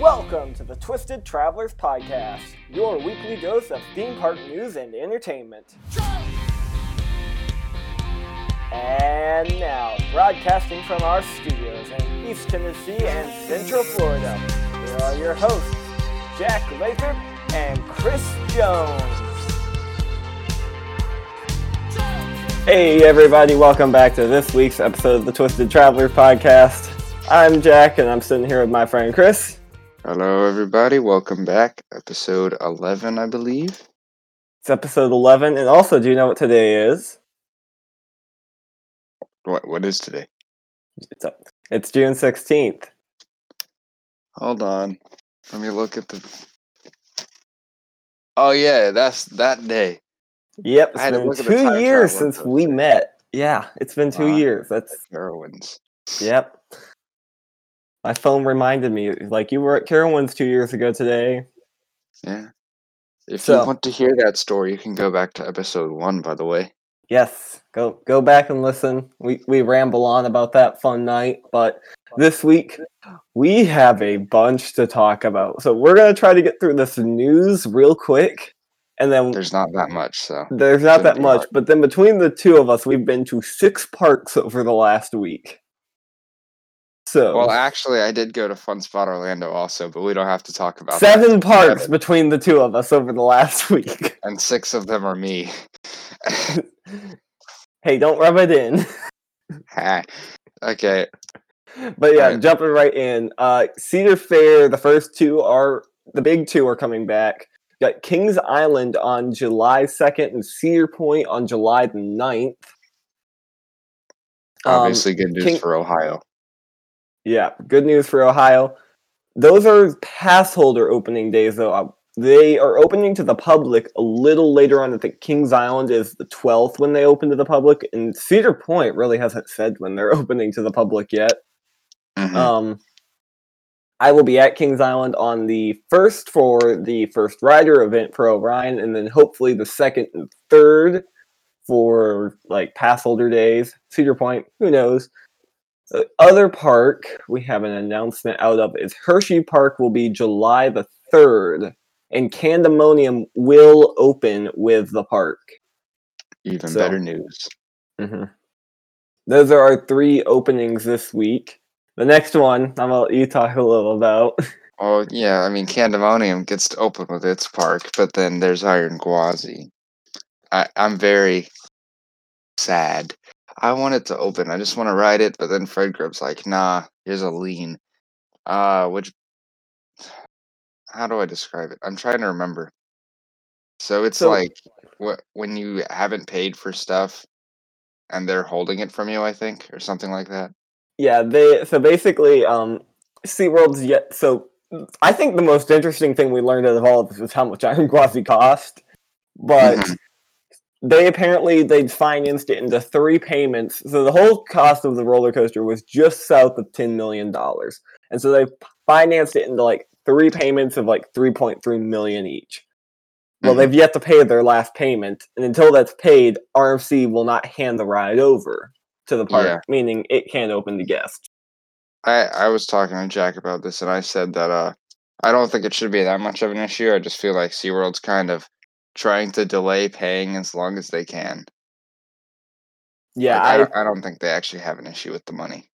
Welcome to the Twisted Travelers Podcast, your weekly dose of theme park news and entertainment. And now, broadcasting from our studios in East Tennessee and Central Florida, here are your hosts, Jack Lathrop and Chris Jones. Hey, everybody, welcome back to this week's episode of the Twisted Travelers Podcast. I'm Jack, and I'm sitting here with my friend Chris. Hello, everybody. Welcome back. Episode 11, I believe. It's episode 11, and also, do you know what today is? What What is today? It's, up. it's June 16th. Hold on. Let me look at the. Oh, yeah, that's that day. Yep, it's been look at the two years since we met. Yeah, it's been two Wow. years. That's Heroines. yep. My phone reminded me, like you were at Carowinds two years ago today. Yeah. If So- you want to hear that story, you can go back to episode one, by the way. Yes, go go back and listen. We we ramble on about that fun night, but this week we have a bunch to talk about. So we're gonna try to get through this news real quick, and then There's not that much, so. there's not that much. hard. But then between the two of us, we've been to six parks over the last week. Well, actually, I did go to Fun Spot Orlando also, but we don't have to talk about seven parks between the two of us over the last week. And six of them are me. hey, don't rub it in. Okay. But yeah, Alright. jumping right in. Uh Cedar Fair, the first two are the big two are coming back. Got Kings Island on July 2nd and Cedar Point on July the 9th. Um, Obviously, good news King- for Ohio. Yeah, good news for Ohio. Those are pass holder opening days, though. Uh, They are opening to the public a little later on. I think Kings Island is the 12th when they open to the public, and Cedar Point really hasn't said when they're opening to the public yet. Mhm. Um, I will be at Kings Island on the first for the first rider event for Orion, and then hopefully the second and third for like pass holder days. Cedar Point, who knows? The other park we have an announcement out of is Hershey Park will be July the third, and Candymonium will open with the park. Even so- better news. hmm Those are our three openings this week. The next one, I'm gonna let you talk a little about. Oh yeah, I mean Candymonium gets to open with its park, but then there's Iron Gwazi. I, I'm very sad. I want it to open. I just want to ride it, but then Fred Grubb's like, nah, here's a lien. Uh which how do I describe it? I'm trying to remember. So it's So- like what when you haven't paid for stuff and they're holding it from you, I think, or something like that. Yeah, they so basically, um, SeaWorld's yet so I think the most interesting thing we learned out of all of this was how much Iron Gwazi cost. But Mhm. They apparently they'd financed it into three payments. So the whole cost of the roller coaster was just south of ten million dollars. And so they financed it into like three payments of like three point three million each. Well, Mhm. they've yet to pay their last payment, and until that's paid, RMC will not hand the ride over to the park, Yeah. meaning it can't open to guests. I I was talking to Jack about this, and I said that uh, I don't think it should be that much of an issue. I just feel like SeaWorld's kind of trying to delay paying as long as they can. Yeah, Like, I, I, don't, I don't think they actually have an issue with the money.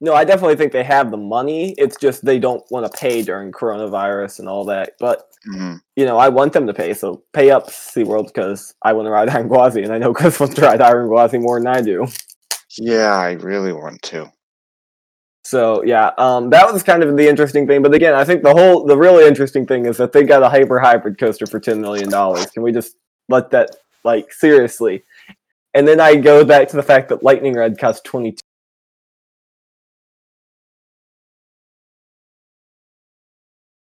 no, I definitely think they have the money. It's just they don't want to pay during coronavirus and all that. But hmm you know, I want them to pay, so pay up SeaWorld because I want to ride Iron Gwazi, and I know Chris wants to ride Iron Gwazi more than I do. Yeah, I really want to. So yeah, um, that was kind of the interesting thing. But again, I think the whole the really interesting thing is that they got a hyper hybrid coaster for ten million dollars. Can we just let that like seriously? And then I go back to the fact that Lightning Rod costs twenty two.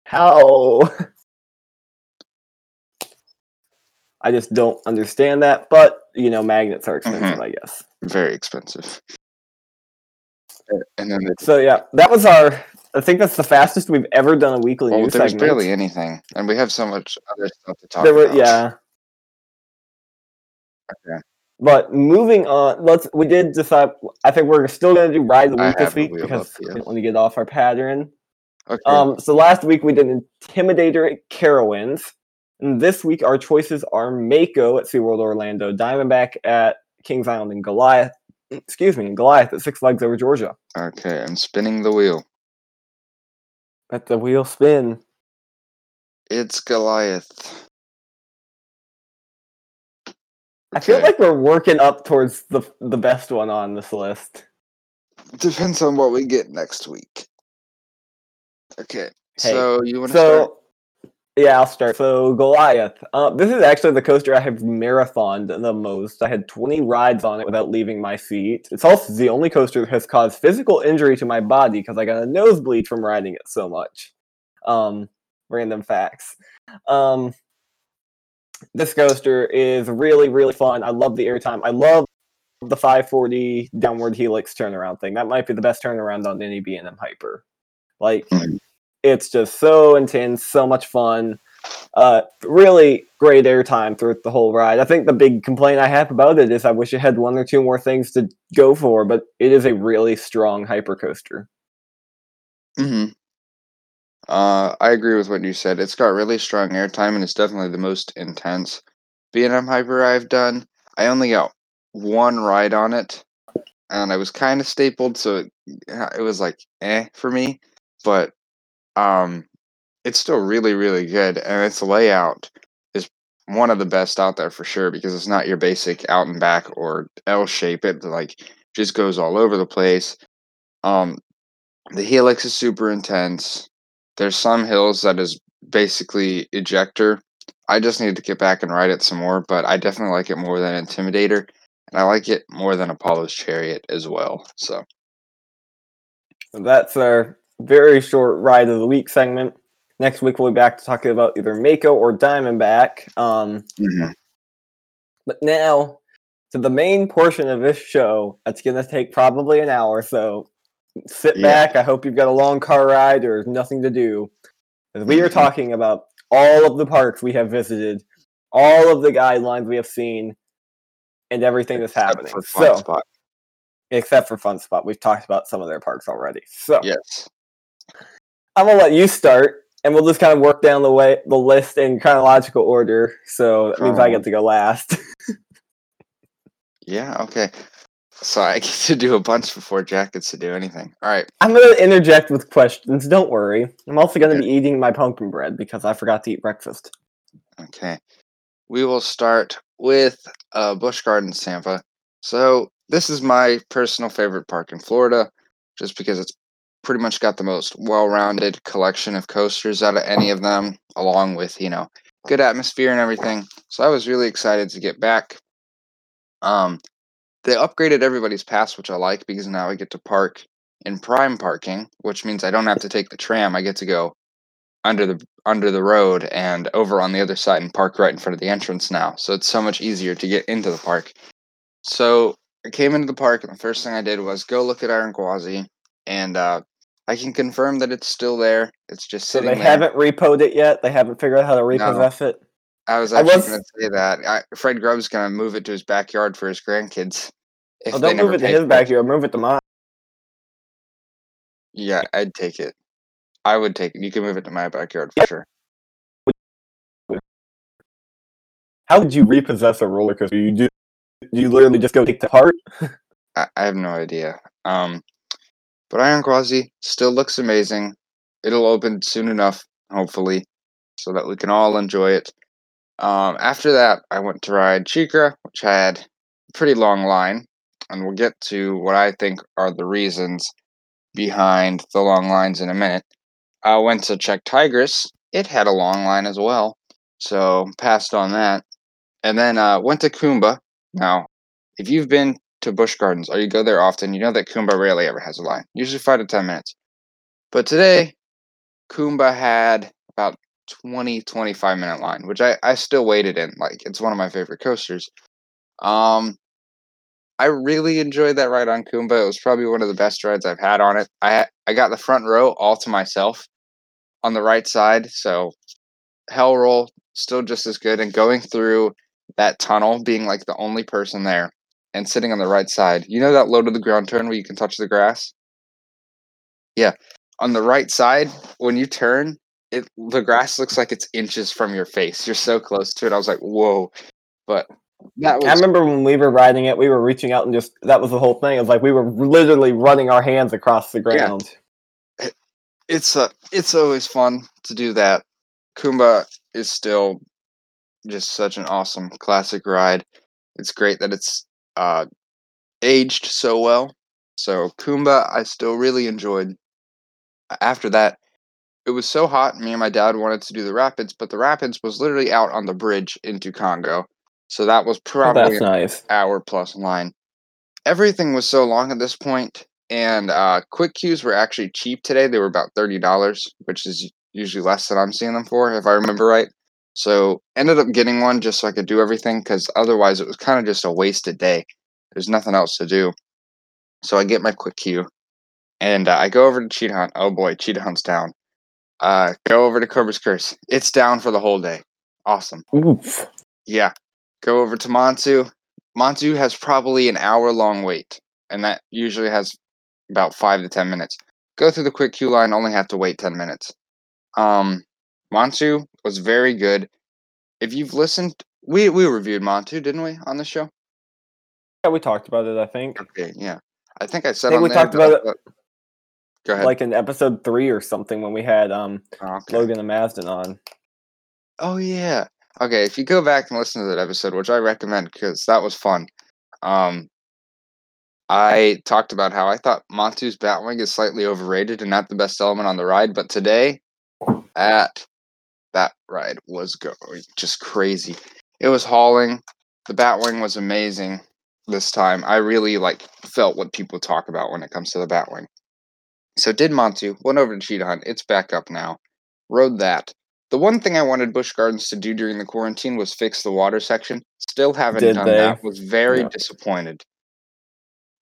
How? I just don't understand that. But you know, magnets are expensive, I guess. Very expensive. And then So yeah, that was our. I think that's the fastest we've ever done a weekly well, news there's segment. barely anything, and we have so much other stuff to talk there were, about. yeah. Okay. But moving on, let's. We did decide. I think we're still going to do ride of the I week this week because we want to get off our pattern. Okay. Um, so last week we did Intimidator at Carowinds. And this week our choices are Mako at SeaWorld Orlando, Diamondback at Kings Island, and Goliath. Excuse me, Goliath at Six Flags over Georgia. okay, I'm spinning the wheel. Let the wheel spin. It's Goliath. I feel Okay. like we're working up towards the the best one on this list. Depends on what we get next week. Okay. Hey, so you want to start? So, yeah, I'll start. So, Goliath. Uh, this is actually the coaster I have marathoned the most. I had 20 rides on it without leaving my seat. It's also the only coaster that has caused physical injury to my body because I got a nosebleed from riding it so much. Um, random facts. Um, this coaster is really, really fun. I love the airtime. I love the 540 downward helix turnaround thing. That might be the best turnaround on any B&M Hyper. Like, Mhm. It's just so intense, so much fun. Uh, really great airtime throughout the whole ride. I think the big complaint I have about it is I wish it had one or two more things to go for, but it is a really strong hyper coaster. hmm Uh, I agree with what you said. It's got really strong airtime and it's definitely the most intense B&M Hyper I've done. I only got one ride on it, and I was kind of stapled, so it, it was like eh for me. But um, it's still really, really good, and its layout is one of the best out there for sure because it's not your basic out and back or L shape. It like just goes all over the place. Um, the helix is super intense. There's some hills that is basically ejector. I just need to get back and ride it some more, but I definitely like it more than Intimidator, and I like it more than Apollo's Chariot as well. So that's our very short ride of the week segment. Next week we'll be back to talking about either Mako or Diamondback. Um, But now to the main portion of this show. That's gonna take probably an hour. So sit Yeah. back. I hope you've got a long car ride or nothing to do. we are Mhm. talking about all of the parks we have visited, all of the guidelines we have seen, and everything that's happening. So Spot. except for Fun Spot, we've talked about some of their parks already. So Yes. I'm gonna let you start, and we'll just kind of work down the way the list in chronological order. So that means I get to go last. Yeah. Okay. So I get to do a bunch before Jack gets to do anything. All right. I'm gonna interject with questions. Don't worry. I'm also gonna be eating my pumpkin bread because I forgot to eat breakfast. Okay. We will start with uh, Busch Gardens, Tampa. So this is my personal favorite park in Florida, just because it's pretty much got the most well-rounded collection of coasters out of any of them, along with you know good atmosphere and everything. So I was really excited to get back. Um, they upgraded everybody's pass, which I like because now I get to park in prime parking, which means I don't have to take the tram. I get to go under the under the road and over on the other side and park right in front of the entrance now. So it's so much easier to get into the park. So I came into the park and the first thing I did was go look at Iron Gwazi and uh, I can confirm that it's still there. It's just So sitting they there. haven't repoed it yet. They haven't figured out how to repossess it. I was I actually was- going to say that. I, Fred Grubb's going to move it to his backyard for his grandkids. If Oh, don't move it to his it. backyard. Move it to mine. Yeah, I'd take it. I would take it. You can move it to my backyard for sure. How would you repossess a roller coaster? You do. You literally just go take the part? I, I have no idea. Um, but Iron Gwazi still looks amazing. It'll open soon enough, hopefully, so that we can all enjoy it. Um, after that, I went to ride SheiKra, which had a pretty long line, and we'll get to what I think are the reasons behind the long lines in a minute. I went to check Tigris. It had a long line as well, so passed on that. And then uh, went to Kumba. Now, if you've been to Busch Gardens or you go there often, you know that Kumba rarely ever has a line, usually five to 10 minutes. But today, Kumba had about 20, 25 minute line, which I, I still waited in. Like, it's one of my favorite coasters. Um, I really enjoyed that ride on Kumba. It was probably one of the best rides I've had on it. I I got the front row all to myself on the right side, so Hell Roll still just as good. And going through that tunnel, being like the only person there, and sitting on the right side. You know that low to the ground turn where you can touch the grass? Yeah. on the right side when you turn, it the grass looks like it's inches from your face. You're so close to it. I was like, whoa. But that was I remember when we were riding it, we were reaching out and just that was the whole thing. It was like we were literally running our hands across the ground. it's uh it's always fun to do that. Kumba is still just such an awesome classic ride. It's great that it's uh aged so well. So Kumba I still really enjoyed. After that, it was so hot, me and my dad wanted to do the rapids, but the rapids was literally out on the bridge into Congo. So that was Oh, probably that's nice. hour plus line. Everything was so long at this point, and uh, quick queues were actually cheap today. They were about thirty dollars, which is usually less than I'm seeing them for, if I remember right. So ended up getting one just so I could do everything, because otherwise it was kind of just a wasted day. There's nothing else to do. So I get my quick queue, and uh, I go over to Cheetah Hunt. Oh boy, Cheetah Hunt's down. Uh, go over to Cobra's Curse. It's down for the whole day. Awesome. Oof. Yeah. Go over to Montu. Montu has probably an hour long wait, and that usually has about five to ten minutes. Go through the quick queue line, only have to wait ten minutes. Um, Montu was very good. If you've listened, we we reviewed Montu, didn't we, on the show? Yeah, we talked about it. I think Okay, yeah. I think I said think on we there, talked I about it- Go ahead. like in episode three or something when we had um Oh, okay. Logan and Mazden on. Oh yeah. Okay, if you go back and listen to that episode, which I recommend because that was fun. Um I talked about how I thought Montu's Batwing is slightly overrated and not the best element on the ride, but today at that ride was going just crazy. It was hauling. The Batwing was amazing this time. I really like felt what people talk about when it comes to the Batwing. So did Montu, went over to Cheetah Hunt. It's back up now. Rode that. The one thing I wanted Busch Gardens to do during the quarantine was fix the water section. Still haven't Did done they? that. Was very Yeah. disappointed.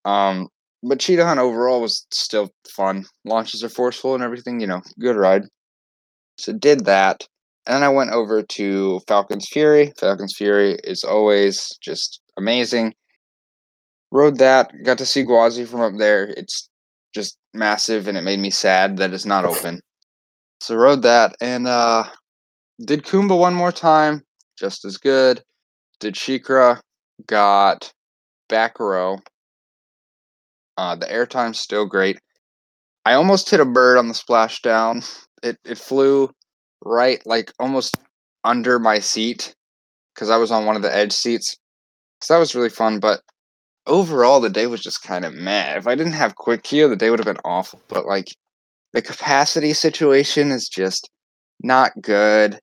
Um, but Cheetah Hunt overall was still fun. Launches are forceful and everything. You know, good ride. So did that, then I went over to Falcon's Fury. Falcon's Fury is always just amazing. Rode that. Got to see Gwazi from up there. It's just massive, and it made me sad that it's not open. So rode that, and uh, did Kumba one more time, just as good. Did SheiKra, got back row. Uh, the airtime's still great. I almost hit a bird on the splashdown. It it flew right like almost under my seat because I was on one of the edge seats. So that was really fun. But overall, the day was just kind of meh. If I didn't have quick queue, the day would have been awful. But like the capacity situation is just not good.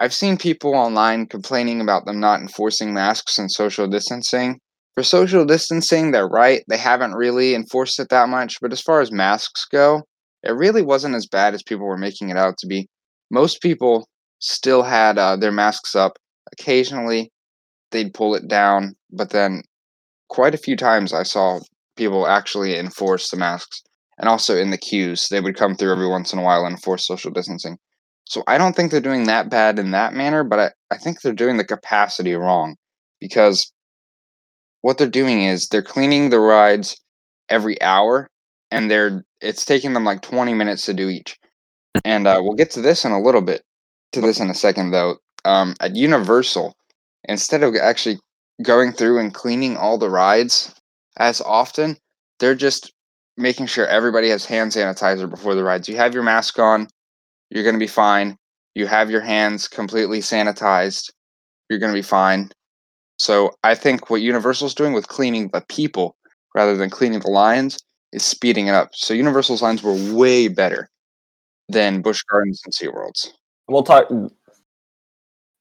I've seen people online complaining about them not enforcing masks and social distancing. For social distancing, they're right. They haven't really enforced it that much. But as far as masks go, it really wasn't as bad as people were making it out to be. Most people still had uh, their masks up. Occasionally, they'd pull it down, but then quite a few times I saw people actually enforce the masks. And also in the queues, they would come through every once in a while and enforce social distancing. So I don't think they're doing that bad in that manner, but I, I think they're doing the capacity wrong because what they're doing is they're cleaning the rides every hour and they're it's taking them like 20 minutes to do each. And uh, we'll get to this in a little bit. To this in a second, though. Um, at Universal, instead of actually going through and cleaning all the rides as often, they're just making sure everybody has hand sanitizer before the rides. You have your mask on, you're going to be fine. You have your hands completely sanitized, you're going to be fine. So I think what Universal's doing with cleaning the people rather than cleaning the lines is speeding it up. So Universal's lines were way better than Busch Gardens and SeaWorld's. We'll talk.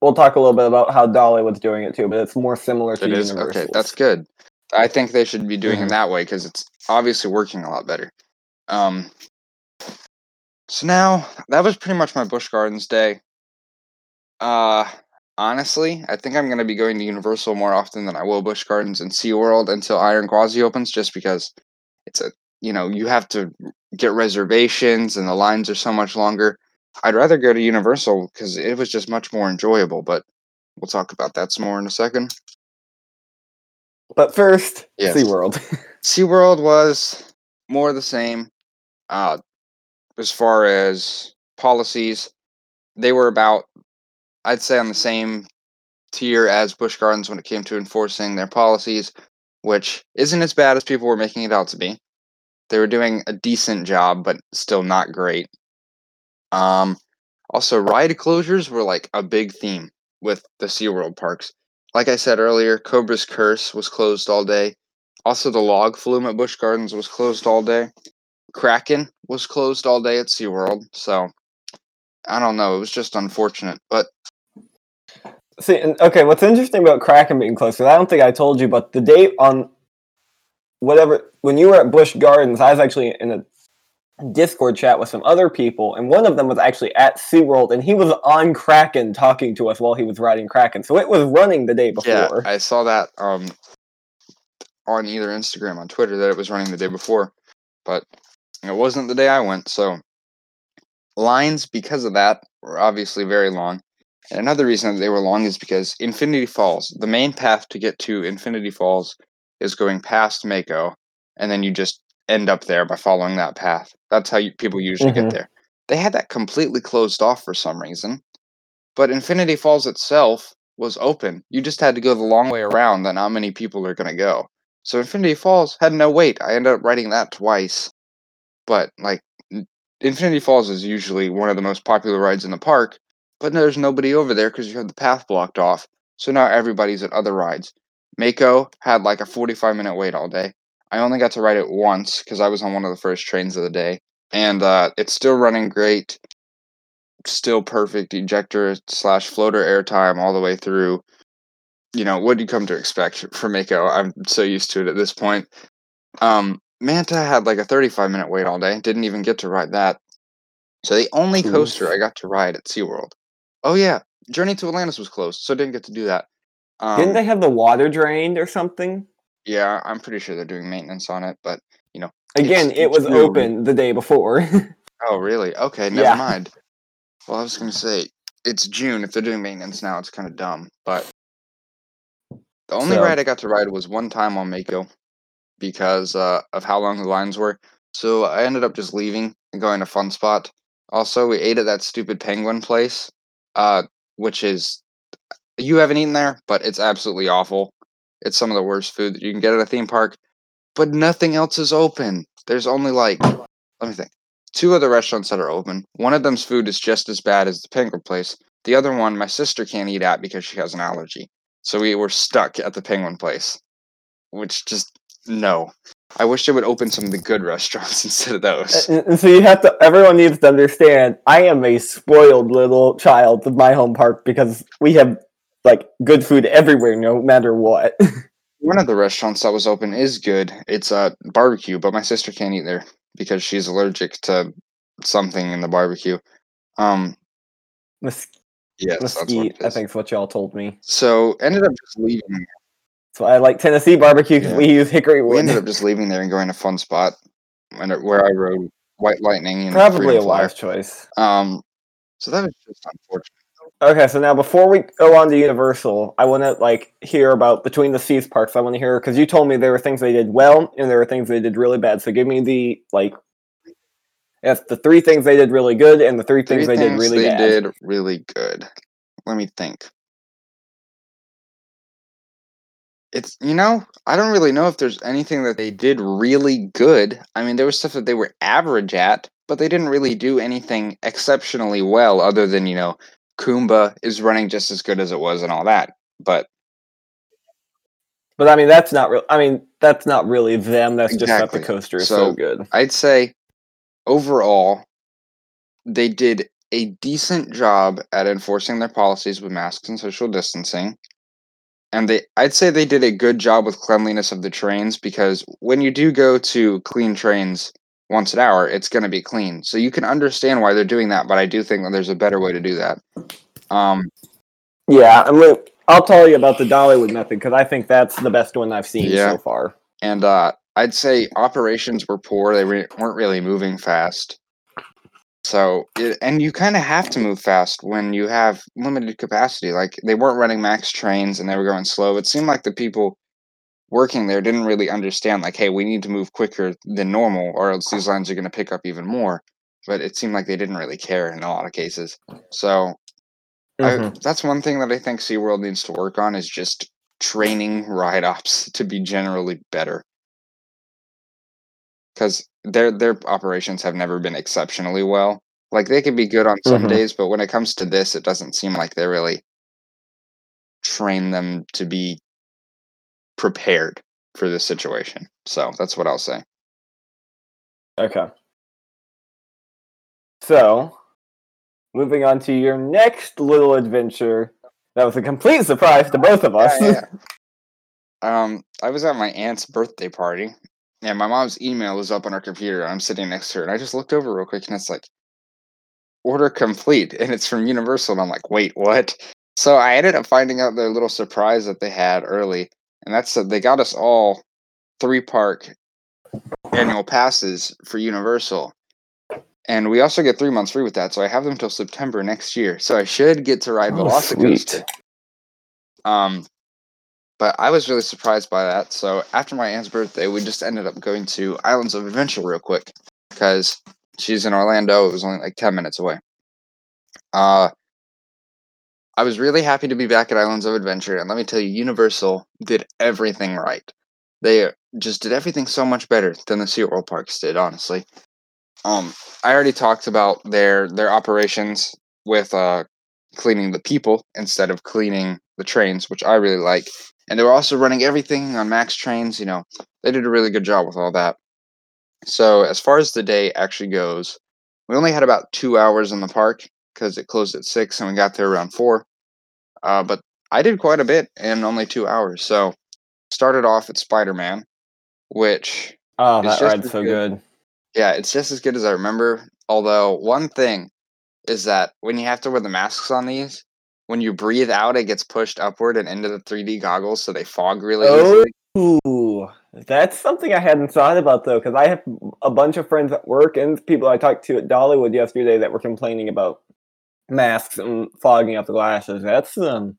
We'll talk a little bit about how Dolly was doing it too, but it's more similar to It is Universal. okay. That's good. I think they should be doing Mhm. it that way because it's obviously working a lot better. Um. So now that was pretty much my Busch Gardens day. Uh, honestly, I think I'm going to be going to Universal more often than I will Busch Gardens and SeaWorld until Iron Gwazi opens, just because it's a you know you have to get reservations and the lines are so much longer. I'd rather go to Universal because it was just much more enjoyable. But we'll talk about that some more in a second. But first, Yes. SeaWorld. SeaWorld was more the same. Uh, as far as policies, they were about, I'd say, on the same tier as Busch Gardens when it came to enforcing their policies, which isn't as bad as people were making it out to be. They were doing a decent job, but still not great. Um, also, ride closures were like a big theme with the SeaWorld parks. Like I said earlier, Cobra's Curse was closed all day. Also, the log flume at Busch Gardens was closed all day. Kraken was closed all day at SeaWorld. So, I don't know. It was just unfortunate. But See, okay, what's interesting about Kraken being closed, 'cause I don't think I told you, but the date on whatever, when you were at Busch Gardens, I was actually in a Discord chat with some other people, and one of them was actually at SeaWorld, and he was on Kraken talking to us while he was riding Kraken. So it was running the day before. yeah. I saw that um, on either Instagram, on Twitter, that it was running the day before. But it wasn't the day I went. So, lines because of that were obviously very long. And another reason that they were long is because Infinity Falls, the main path to get to Infinity Falls is going past Mako, and then you just end up there by following that path. That's how you, people usually Mhm. get there. They had that completely closed off for some reason. But Infinity Falls itself was open. You just had to go the long way around that not many people are going to go. So Infinity Falls had no wait. I ended up writing that twice. But like Infinity Falls is usually one of the most popular rides in the park, but there's nobody over there because you have the path blocked off. So now everybody's at other rides. Mako had like a 45 minute wait all day. I only got to ride it once because I was on one of the first trains of the day. And uh, it's still running great. Still perfect ejector slash floater airtime all the way through. You know, what do you come to expect from Mako? I'm so used to it at this point. Um, Manta had like a 35 minute wait all day. Didn't even get to ride that. So the only coaster I got to ride at SeaWorld. Oh yeah, Journey to Atlantis was closed, so I didn't get to do that. Um, Didn't they have the water drained or something? Yeah, I'm pretty sure they're doing maintenance on it, but you know. Again, It's- it it's was June. open the day before. Oh really? Okay, never Yeah. mind. Well, I was gonna say it's June. If they're doing maintenance now, it's kind of dumb. But the only So- ride I got to ride was one time on Mako because uh, of how long the lines were. So I ended up just leaving and going to Fun Spot. Also, we ate at that stupid penguin place, uh, which is you haven't eaten there, but it's absolutely awful. It's some of the worst food that you can get at a theme park, but nothing else is open. There's only like, let me think, two other restaurants that are open. One of them's food is just as bad as the penguin place. The other one, my sister can't eat at because she has an allergy. So we were stuck at the penguin place, which just no. I wish they would open some of the good restaurants instead of those. and, and so you have to. Everyone needs to understand. I am a spoiled little child of my home park because we have like good food everywhere, no matter what. One of the restaurants that was open is good. It's a barbecue, but my sister can't eat there because she's allergic to something in the barbecue. Um, Mes- yes, that's what mesquite, I think, is what y'all told me. So ended up just leaving. So I like Tennessee barbecue because Yeah. we use hickory wood. We ended up just leaving there and going to Fun Spot, where I rode White Lightning and Probably a wise choice. Um, so that was just unfortunate. Okay, so now before we go on to Universal, I want to like hear about between the seas parks. I want to hear because you told me there were things they did well and there were things they did really bad. So give me the like, yes, the three things they did really good and the three things Three they things did really they bad. did really good. Let me think. It's you know I don't really know if there's anything that they did really good. I mean, there was stuff that they were average at, but they didn't really do anything exceptionally well, other than you know Kumba is running just as good as it was and all that. But But I mean, that's not real. I mean, that's not really them. That's just that the coaster is so, So- good. I'd say overall, they did a decent job at enforcing their policies with masks and social distancing. And they I'd say they did a good job with cleanliness of the trains because when you do go to clean trains once an hour, it's going to be clean. So you can understand why they're doing that, but I do think that there's a better way to do that. Um, Yeah, I'm. I'll tell you about the Dollywood method because I think that's the best one I've seen Yeah. so far. and uh, I'd say operations were poor. They re- weren't really moving fast. So, it, and you kind of have to move fast when you have limited capacity. Like they weren't running max trains and they were going slow. It seemed like the people working there didn't really understand. Like, hey, we need to move quicker than normal, or else these lines are going to pick up even more. but it seemed like they didn't really care in a lot of cases. So I, Mhm. that's one thing that I think SeaWorld needs to work on is just training ride ops to be generally better. Because their their operations have never been exceptionally well. Like they can be good on some Mhm. days, but when it comes to this, it doesn't seem like they really train them to be prepared for this situation. So that's what I'll say. Okay. So, moving on to your next little adventure. That was a complete surprise to both of us. Yeah, yeah. um, I was at my aunt's birthday party, and my mom's email was up on her computer. I'm sitting next to her, and I just looked over real quick, and it's like, order complete, and it's from Universal, and I'm like, wait, what? So I ended up finding out their little surprise that they had early, and that's that they got us all three park annual passes for Universal. And we also get three months free with that, so I have them till September next year. So I should get to ride Oh, Velocicoaster. Um, but I was really surprised by that. So after my aunt's birthday, we just ended up going to Islands of Adventure real quick because she's in Orlando. It was only like ten minutes away. Uh, I was really happy to be back at Islands of Adventure, and let me tell you, Universal did everything right. They just did everything so much better than the SeaWorld parks did, honestly. Um, I already talked about their their operations with uh cleaning the people instead of cleaning the trains, which I really like. And they were also running everything on max trains, you know. They did a really good job with all that. So, as far as the day actually goes, we only had about 2 hours in the park cuz it closed at 6 and we got there around 4. Uh but I did quite a bit in only 2 hours. So, started off at Spider-Man, which Oh, that ride's so good. good. Yeah, it's just as good as I remember. Although one thing is that when you have to wear the masks on these, when you breathe out, it gets pushed upward and into the 3D goggles, so they fog really Oh, easily. Ooh, that's something I hadn't thought about though, because I have a bunch of friends at work and people I talked to at Dollywood yesterday that were complaining about masks and fogging up the glasses. That's um,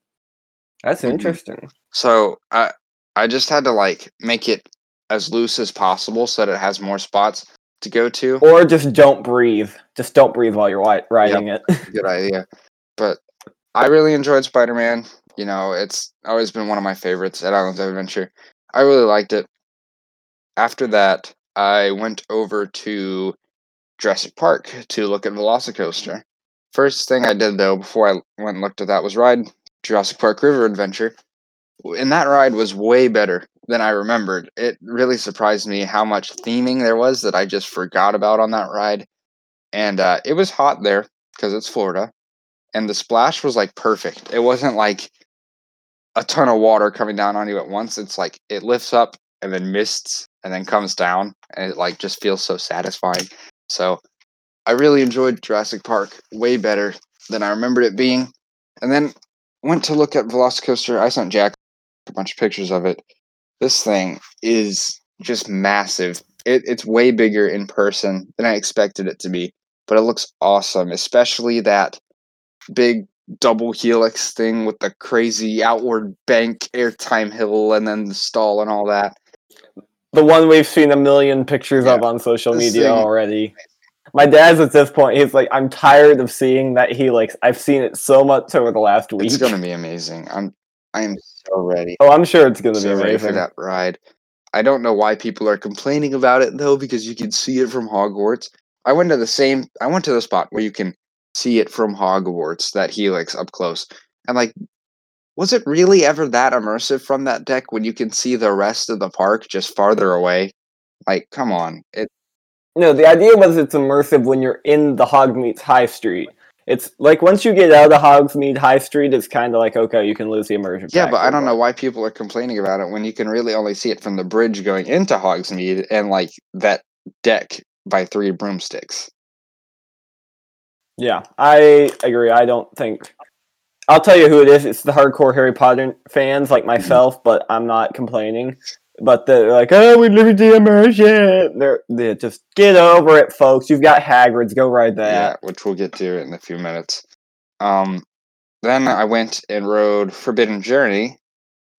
that's Mhm. interesting. So I I just had to like make it as loose as possible so that it has more spots to go to. Or just don't breathe. Just don't breathe while you're riding it. Good idea. But I really enjoyed Spider Man. You know, it's always been one of my favorites at Islands of Adventure. I really liked it. After that, I went over to Jurassic Park to look at Velocicoaster. First thing I did though, before I went and looked at that, was ride Jurassic Park River Adventure. And that ride was way better than I remembered. It really surprised me how much theming there was that I just forgot about on that ride. And uh, it was hot there because it's Florida. And the splash was like perfect. It wasn't like a ton of water coming down on you at once. It's like it lifts up and then mists and then comes down. And it like just feels so satisfying. So I really enjoyed Jurassic Park way better than I remembered it being. And then went to look at Velocicoaster. I sent Jack a bunch of pictures of it. This thing is just massive. It, it's way bigger in person than I expected it to be, but it looks awesome, especially that big double helix thing with the crazy outward bank airtime hill and then the stall and all that. The one we've seen a million pictures Yeah. of on social media already. My dad's at this point. He's like, I'm tired of seeing that helix. I've seen it so much over the last week. It's gonna be amazing. I'm I am so ready. Oh, I'm sure it's gonna so be ready for that ride. I don't know why people are complaining about it though, because you can see it from Hogwarts. I went to the same. I went to the spot where you can see it from Hogwarts, that helix up close, and like, was it really ever that immersive from that deck when you can see the rest of the park just farther away? Like, come on, it No, the idea was it's immersive when you're in the Hogsmeade High Street. It's like once you get out of Hogsmeade High Street, it's kind of like okay, you can lose the immersion. Yeah, but I don't know why people are complaining about it when you can really only see it from the bridge going into Hogsmeade and like that deck by three broomsticks. Yeah, I agree. I don't think. I'll tell you who it is. It's the hardcore Harry Potter fans like mm-hmm. myself, but I'm not complaining. But they're like, oh, we the immersion. They're, they just get over it, folks. You've got Hagrid's. Go ride that. Yeah, which we'll get to in a few minutes. Um, then I went and rode Forbidden Journey,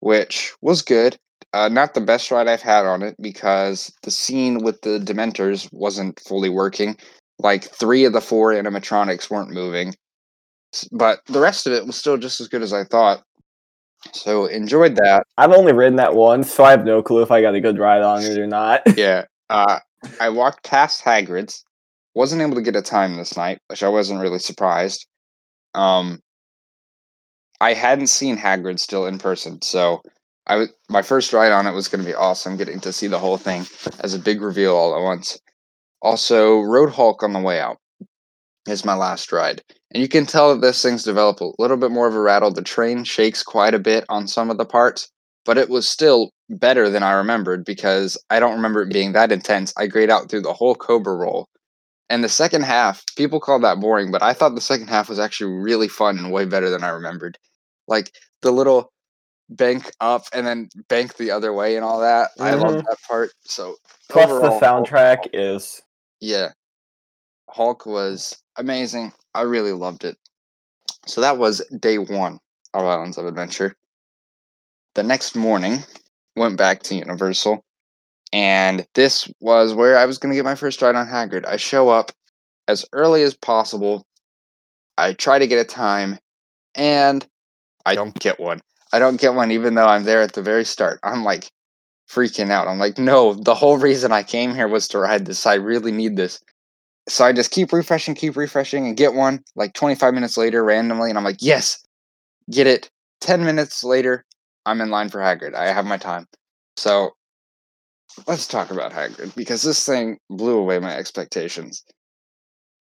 which was good. Uh, not the best ride I've had on it because the scene with the Dementors wasn't fully working. Like three of the four animatronics weren't moving, but the rest of it was still just as good as I thought. So enjoyed that. I've only ridden that once, so I have no clue if I got a good ride on it or not. Yeah. Uh, I walked past Hagrid's. Wasn't able to get a time this night, which I wasn't really surprised. Um, I hadn't seen Hagrid still in person, so I was my first ride on it was going to be awesome. Getting to see the whole thing as a big reveal all at once. Also, Rode Hulk on the way out is my last ride, and you can tell that this thing's developed a little bit more of a rattle. The train shakes quite a bit on some of the parts, but it was still better than I remembered because I don't remember it being that intense. I grayed out through the whole Cobra roll. And the second half, people call that boring, but I thought the second half was actually really fun and way better than I remembered. Like the little bank up and then bank the other way and all that. I love Mhm. that part. So Plus, overall, the soundtrack is yeah. Hulk was amazing. I really loved it. So that was day one of Islands of Adventure. The next morning, went back to Universal, and this was where I was going to get my first ride on Hagrid. I show up as early as possible. I try to get a time, and I don't get one. I don't get one, even though I'm there at the very start. I'm like freaking out. I'm like, no, the whole reason I came here was to ride this. I really need this. So I just keep refreshing, keep refreshing, and get one like 25 minutes later randomly. And I'm like, yes, get it. 10 minutes later, I'm in line for Hagrid. I have my time. So let's talk about Hagrid because this thing blew away my expectations.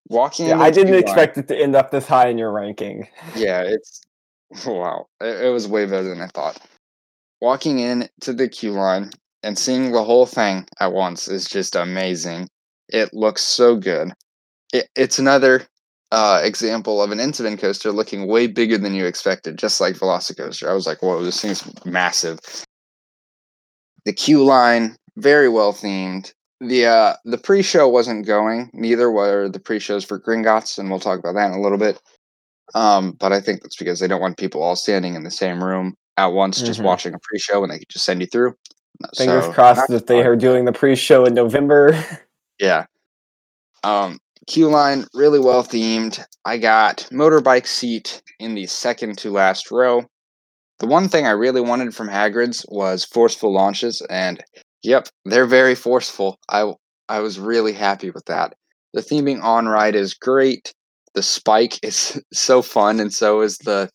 Walking yeah. I didn't expect it to end up this high in your ranking. yeah, it's wow. It, it was way better than I thought. Walking in to the queue line and seeing the whole thing at once is just amazing. It looks so good. It, it's another uh, example of an Intamin coaster looking way bigger than you expected, just like Velocicoaster. I was like, whoa, this thing's massive. The queue line, very well themed. The uh, the pre-show wasn't going. Neither were the pre-shows for Gringotts, and we'll talk about that in a little bit. Um, but I think that's because they don't want people all standing in the same room at once, just Mhm. watching a pre-show, and they could just send you through. Fingers So, crossed that they are doing the pre-show in November. Yeah. Um, queue line really well themed. I got motorbike seat in the second to last row. The one thing I really wanted from Hagrid's was forceful launches, and yep, they're very forceful. I I was really happy with that. The theming on ride is great. The spike is so fun, and so is the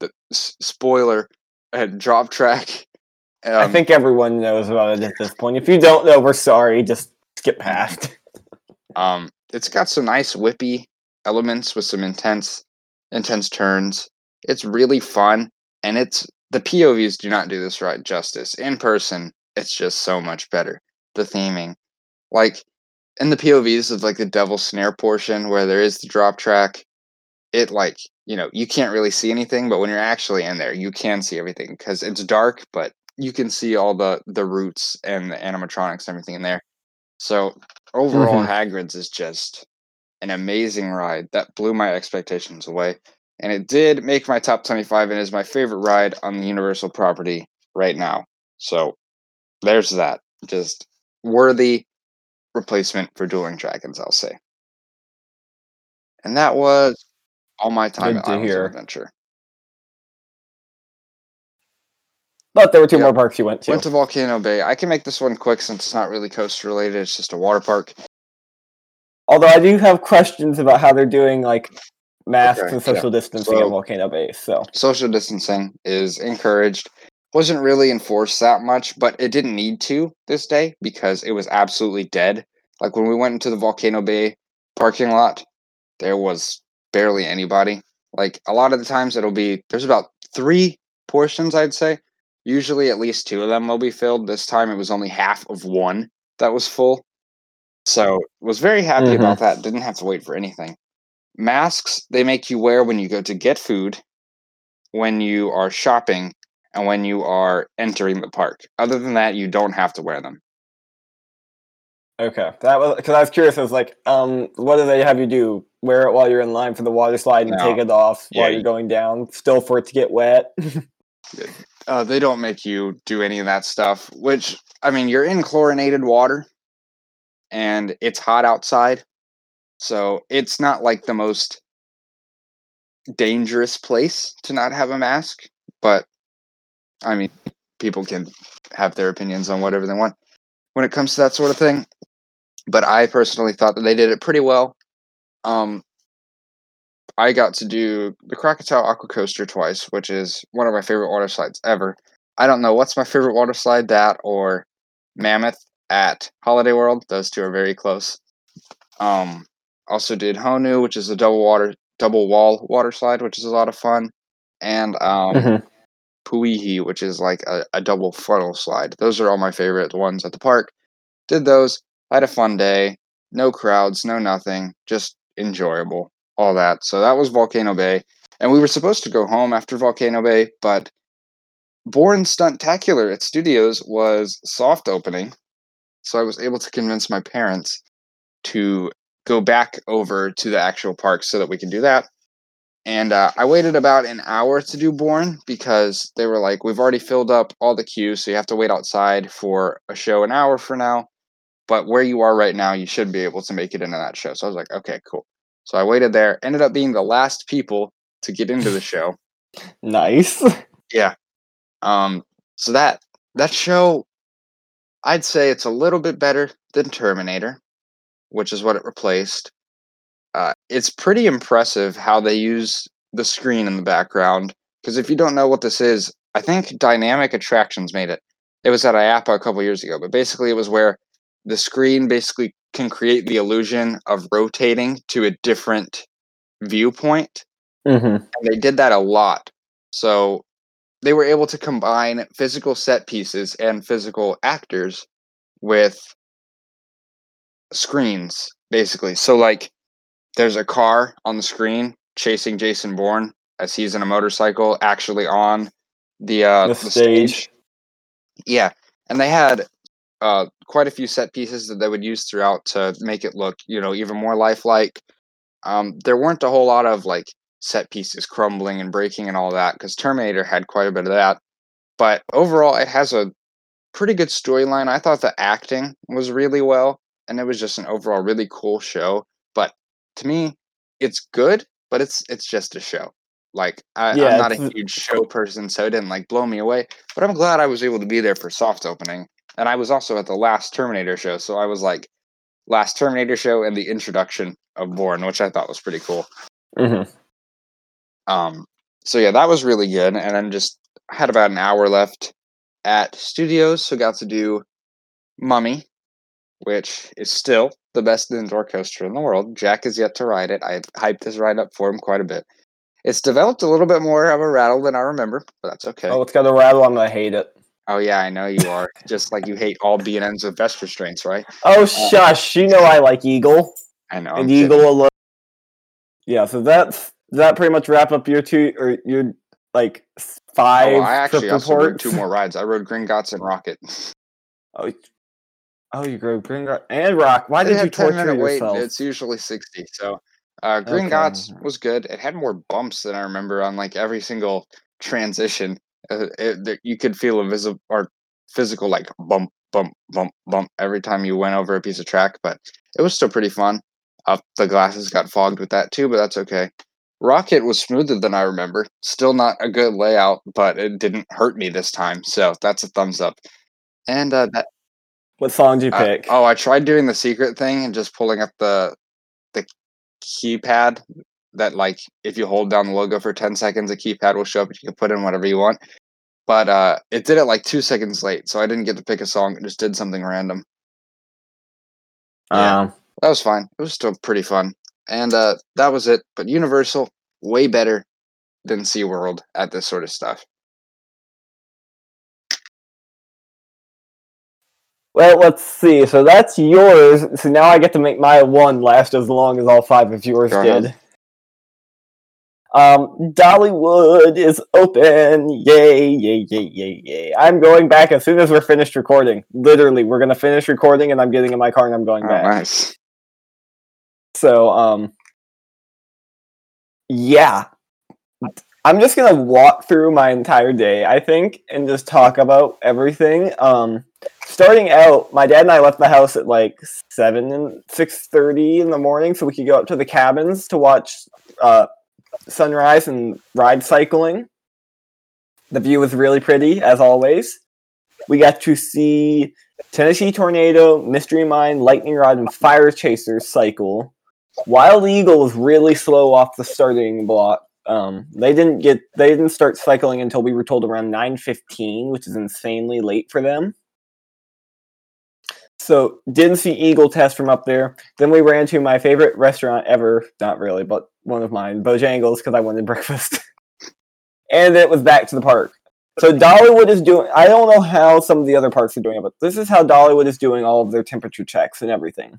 the s- spoiler and drop track. I Um, think everyone knows about it at this point. If you don't know, we're sorry. Just skip past. Um, it's got some nice whippy elements with some intense, intense turns. It's really fun, and it's the POVs do not do this right justice. In person, it's just so much better. The theming, like in the POVs of like the Devil Snare portion where there is the drop track, it like you know you can't really see anything, but when you're actually in there, you can see everything because it's dark, but you can see all the the roots and the animatronics and everything in there. So overall, Mhm. Hagrid's is just an amazing ride that blew my expectations away, and it did make my top twenty-five and is my favorite ride on the Universal property right now. So there's that, just worthy replacement for Dueling Dragons, I'll say. And that was all my time Good at to Islands hear. of Adventure. But there were two Yeah. more parks you went to. Went to Volcano Bay. I can make this one quick since it's not really coast related. It's just a water park. Although I do have questions about how they're doing like masks Okay, and social distancing So- at Volcano Bay. So social distancing is encouraged. Wasn't really enforced that much, but it didn't need to this day because it was absolutely dead. Like when we went into the Volcano Bay parking lot, there was barely anybody. Like a lot of the times it'll be there's about three portions I'd say. Usually at least two of them will be filled. This time it was only half of one that was full. So was very happy Mhm. about that. Didn't have to wait for anything. Masks they make you wear when you go to get food, when you are shopping, and when you are entering the park. Other than that, you don't have to wear them. okay, that was because I was curious. I was like, um, what do they have you do? Wear it while you're in line for the water slide and No. take it off Yeah, while you- you're going down, still for it to get wet. Uh, they don't make you do any of that stuff. Which I mean, you're in chlorinated water, and it's hot outside. So it's not like the most dangerous place to not have a mask, but I mean, people can have their opinions on whatever they want when it comes to that sort of thing. But I personally thought that they did it pretty well. Um, I got to do the Krakatoa Aqua Coaster twice, which is one of my favorite water slides ever. I don't know what's my favorite water slide, that or Mammoth at Holiday World. Those two are very close. Um, also did Honu, which is a double water, double wall water slide, which is a lot of fun, and um, Mhm. Puihi, which is like a, a double funnel slide. Those are all my favorite ones at the park. Did those. I Had a fun day. No crowds, no nothing. Just enjoyable. All that. So that was Volcano Bay. And we were supposed to go home after Volcano Bay, but Bourne Stuntacular at Studios was soft opening. So I was able to convince my parents to go back over to the actual park so that we can do that. And uh, I waited about an hour to do Bourne because they were like, we've already filled up all the queues, so you have to wait outside for a show an hour for now. But where you are right now, you should be able to make it into that show. So I was like, okay, cool. So I waited there, ended up being the last people to get into the show. Nice. Yeah. Um, so that that show, I'd say it's a little bit better than Terminator, which is what it replaced. Uh, it's pretty impressive how they use the screen in the background. Because if you don't know what this is, I think Dynamic Attractions made it. It was at IAAPA a couple years ago, but basically it was where the screen basically can create the illusion of rotating to a different viewpoint hmm and they did that a lot. So they were able to combine physical set pieces and physical actors with screens, basically. So, like, there's a car on the screen chasing Jason Bourne as he's in a motorcycle, actually on the uh, The the stage. stage. Yeah, and they had uh, quite a few set pieces that they would use throughout to make it look, you know, even more lifelike. Um, there weren't a whole lot of like set pieces crumbling and breaking and all that because Terminator had quite a bit of that. But overall, it has a pretty good storyline. I thought the acting was really well, and it was just an overall really cool show. But to me, it's good, but it's it's just a show. Like I, Yeah, I'm not a huge show person, so it didn't like blow me away. But I'm glad I was able to be there for soft opening, and I was also at the last Terminator show, so I was like last Terminator show and the introduction of Bourne, which I thought was pretty cool. hmm Um, so yeah, that was really good. And then just had about an hour left at studios, so got to do Mummy, which is still the best indoor coaster in the world. Jack is yet to ride it. I hyped this ride up for him quite a bit. It's developed a little bit more of a rattle than I remember, but that's okay. Oh, Oh, it's got a rattle. I'm gonna hate it. Yeah, I know you are. Just like you hate all B and M's with vest restraints, right? Oh shush! You know I like Eagle I know. I'm and kidding. Eagle alone. Yeah, so that's that pretty much wrap up your two or your like five. Oh, five well, I actually also rode two more rides. I rode Green Gringotts and Rockit. Oh, oh, you go Green Rock and Rock. Why did you 10 torture minute wait. yourself? It's usually 60. So uh, Green Okay. Gots was good. It had more bumps than I remember on like every single transition. Uh, it, you could feel a visible or physical like bump, bump, bump, bump every time you went over a piece of track, but it was still pretty fun. Uh, the glasses got fogged with that too, but that's okay. Rockit was smoother than I remember. Still not a good layout, but it didn't hurt me this time, so that's a thumbs up. And uh, that What song did you uh, pick? oh, I tried doing the secret thing and just pulling up the the keypad. That like if you hold down the logo for ten seconds, a keypad will show up. and You can put in whatever you want. But uh, it did it like two seconds late, so I didn't get to pick a song. It just did something random. yeah. Um, That was fine. It was still pretty fun, and uh, that was it. But Universal way better than SeaWorld at this sort of stuff. well, let's see. So that's yours. So now I get to make my one last as long as all five of yours Go ahead. Um, Dollywood is open. Yay, yay, yay, yay, yay. I'm going back as soon as we're finished recording. Literally, we're gonna finish recording and I'm getting in my car and I'm going Oh, back. nice. So, um, yeah, I'm just gonna walk through my entire day, I think, and just talk about everything. Um, starting out, my dad and I left the house at like seven and six thirty in the morning, so we could go up to the cabins to watch uh, sunrise and ride cycling. The view was really pretty, as always. We got to see Tennessee Tornado, Mystery Mine, Lightning Rod, and Fire Chaser cycle. Wild Eagle was really slow off the starting block. Um, they didn't get they didn't start cycling until we were told around nine fifteen, which is insanely late for them. So didn't see Eagle test from up there. Then we ran to my favorite restaurant ever, not really, but one of mine, Bojangles, because I wanted breakfast. and it was back to the park. So Dollywood is doing. I don't know how some of the other parks are doing it, but this is how Dollywood is doing all of their temperature checks and everything.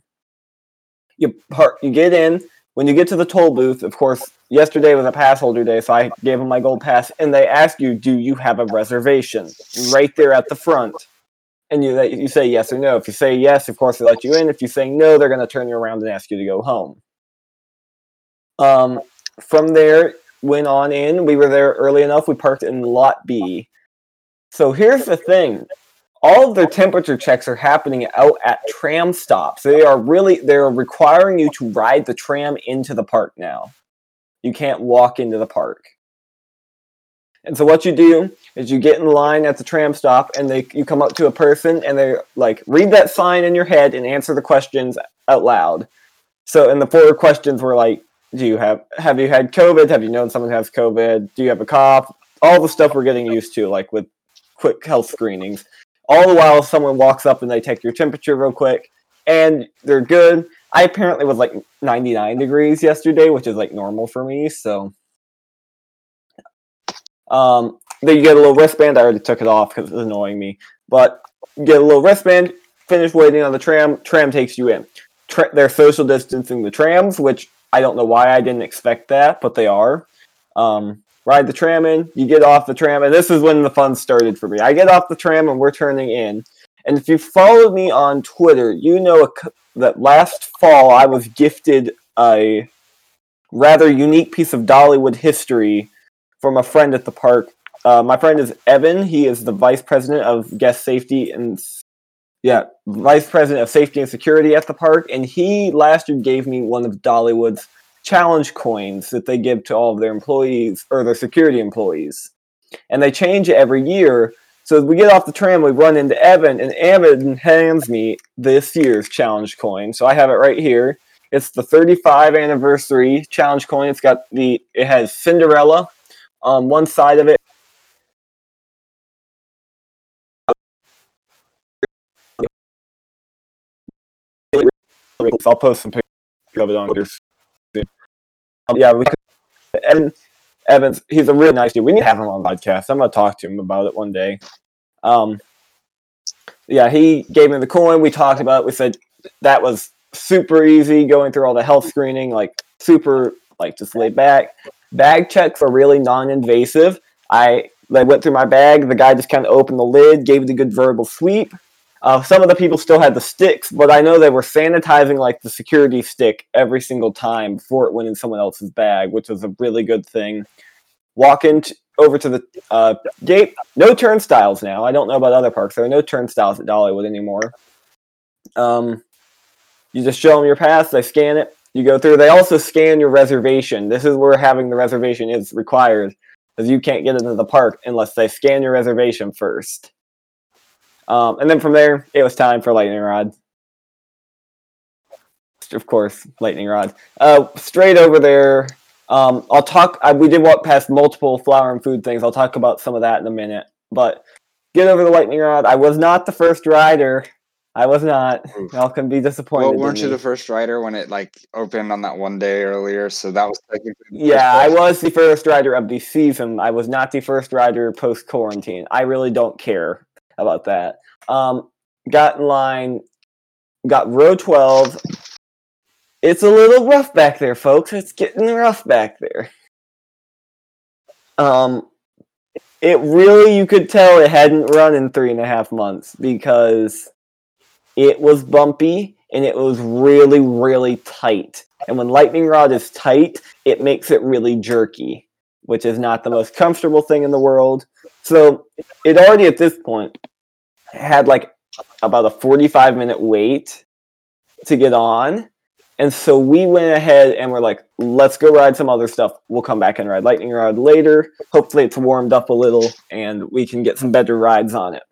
You park, you get in. When you get to the toll booth, of course, yesterday was a pass holder day, so I gave them my gold pass, and they ask you, "Do you have a reservation?" Right there at the front, and you you say yes or no. If you say yes, of course they let you in. If you say no, they're going to turn you around and ask you to go home. Um, from there, went on in. We were there early enough. We parked in Lot B. So here's the thing. All of their temperature checks are happening out at tram stops. They are really they're requiring you to ride the tram into the park now. You can't walk into the park. And so what you do is you get in line at the tram stop and they you come up to a person and they like read that sign in your head and answer the questions out loud. So and the four questions were like do you have have you had COVID? Have you known someone has COVID? Do you have a cough? All the stuff we're getting used to, like with quick health screenings. All the while, someone walks up and they take your temperature real quick, and they're good. I apparently was like 99 degrees yesterday, which is like normal for me. So, um, then you get a little wristband. I already took it off because it's annoying me, but you get a little wristband. Finish waiting on the tram. Tram takes you in. Tra- they're social distancing the trams, which I don't know why I didn't expect that, but they are. Um, ride the tram in, you get off the tram, and this is when the fun started for me. I get off the tram and we're turning in. And if you followed me on Twitter, you know that last fall I was gifted a rather unique piece of Dollywood history from a friend at the park. Uh, my friend is Evan. He is the vice president of guest safety and yeah, vice president of safety and security at the park, and he last year gave me one of Dollywood's challenge coins that they give to all of their employees or their security employees, and they change it every year. So as we get off the tram, we run into Evan, and Evan hands me this year's challenge coin. So I have it right here. It's the 35 anniversary challenge coin. It's got the it has Cinderella on one side of it I'll post some pictures of it on here. Um, yeah, we could, Evan Evans, he's a really nice dude. We need to have him on the podcast. I'm gonna talk to him about it one day. Um, yeah, he gave me the coin. We talked about it. We said that was super easy going through all the health screening, like super, like just laid back. Bag checks are really non-invasive. I, I went through my bag. The guy just kind of opened the lid, gave it a good verbal sweep. Uh, some of the people still had the sticks, but I know they were sanitizing like the security stick every single time before it went in someone else's bag, which was a really good thing. Walk in t- over to the uh, gate. No turnstiles now. I don't know about other parks. There are no turnstiles at Dollywood anymore. Um, you just show them your pass. They scan it. You go through. They also scan your reservation. This is where having the reservation is required, because you can't get into the park unless they scan your reservation first. Um, and then from there, it was time for lightning rod. Of course, lightning rod. Uh, straight over there. Um, I'll talk. I, we did walk past multiple flower and food things. I'll talk about some of that in a minute. But get over the lightning rod. I was not the first rider. I was not. Y'all can be disappointed. Well, weren't you the first rider when it like opened on that one day earlier? So that was technically. Yeah, I was the first rider of the season. I was not the first rider post quarantine. I really don't care about that. Um, got in line, got row 12. It's a little rough back there, folks. It's getting rough back there. Um, it really, you could tell it hadn't run in three and a half months because it was bumpy and it was really, really tight. And when lightning rod is tight, it makes it really jerky. which is not the most comfortable thing in the world. So it already at this point had like about a 45 minute wait to get on. And so we went ahead and we're like, let's go ride some other stuff. We'll come back and ride Lightning Rod later. Hopefully it's warmed up a little and we can get some better rides on it.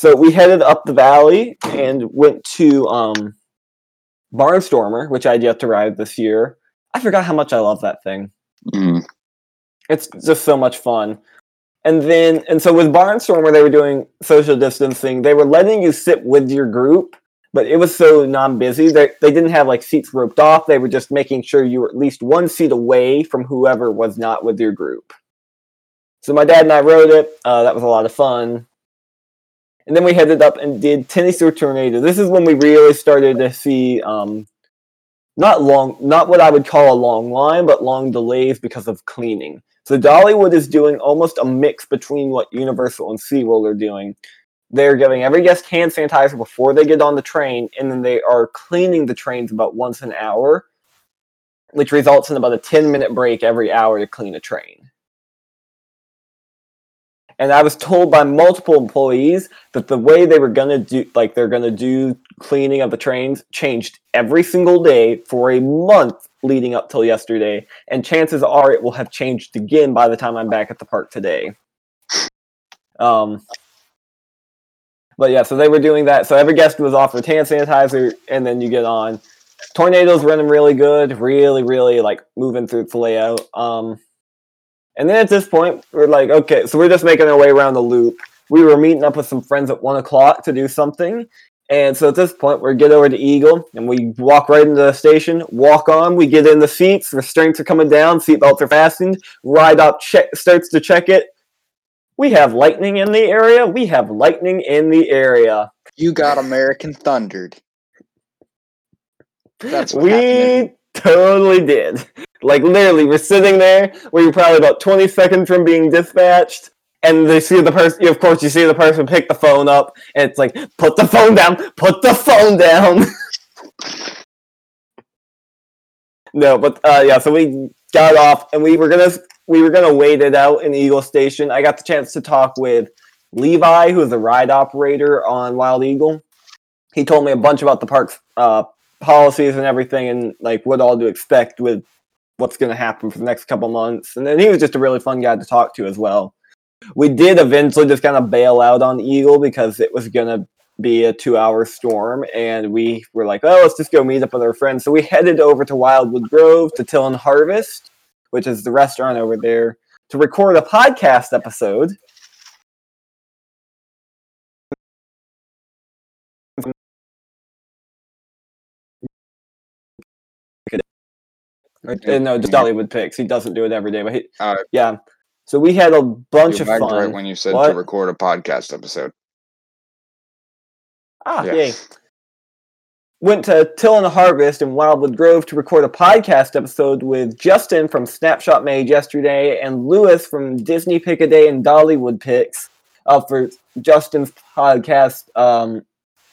So we headed up the valley and went to um, Barnstormer, which I'd yet to ride this year. I forgot how much I love that thing. Mm. It's just so much fun. And then, and so with Barnstormer, they were doing social distancing. They were letting you sit with your group, but it was so non-busy. They they didn't have like seats roped off. They were just making sure you were at least one seat away from whoever was not with your group. So my dad and I rode it. Uh, that was a lot of fun. And then we headed up and did Tennessee Tornado. This is when we really started to see um, not long, not what I would call a long line, but long delays because of cleaning. So Dollywood is doing almost a mix between what Universal and SeaWorld are doing. They're giving every guest hand sanitizer before they get on the train, and then they are cleaning the trains about once an hour, which results in about a 10 minute break every hour to clean a train. And I was told by multiple employees that the way they were gonna do, like they're gonna do cleaning of the trains, changed every single day for a month leading up till yesterday, and chances are it will have changed again by the time I'm back at the park today. Um, but yeah, so they were doing that. So every guest was offered hand sanitizer, and then you get on. Tornadoes running really good, really, really like moving through the layout. Um, and then at this point, we're like, okay, so we're just making our way around the loop. We were meeting up with some friends at one o'clock to do something. And so at this point, we get over to Eagle and we walk right into the station, walk on, we get in the seats, restraints are coming down, seatbelts are fastened, ride up check, starts to check it. We have lightning in the area. We have lightning in the area. You got American thundered. That's we. Totally did. Like literally, we're sitting there. We're probably about twenty seconds from being dispatched, and they see the person. Of course, you see the person pick the phone up, and it's like, "Put the phone down! Put the phone down!" no, but uh, yeah. So we got off, and we were gonna we were gonna wait it out in Eagle Station. I got the chance to talk with Levi, who is the ride operator on Wild Eagle. He told me a bunch about the park's uh, policies and everything, and like what all to expect with what's going to happen for the next couple months. And then he was just a really fun guy to talk to as well. We did eventually just kind of bail out on Eagle because it was going to be a two hour storm. And we were like, oh, let's just go meet up with our friends. So we headed over to Wildwood Grove to Till and Harvest, which is the restaurant over there, to record a podcast episode. Yeah. Uh, no, just Dollywood picks. He doesn't do it every day, but he, Uh, yeah. So we had a bunch you of fun. right when you said to record a podcast episode. Ah, Yeah. yay. Went to Till and Harvest in Wildwood Grove to record a podcast episode with Justin from Snapshot Made yesterday and Lewis from Disney Pick a Day and Dollywood Picks uh, for Justin's podcast. Um,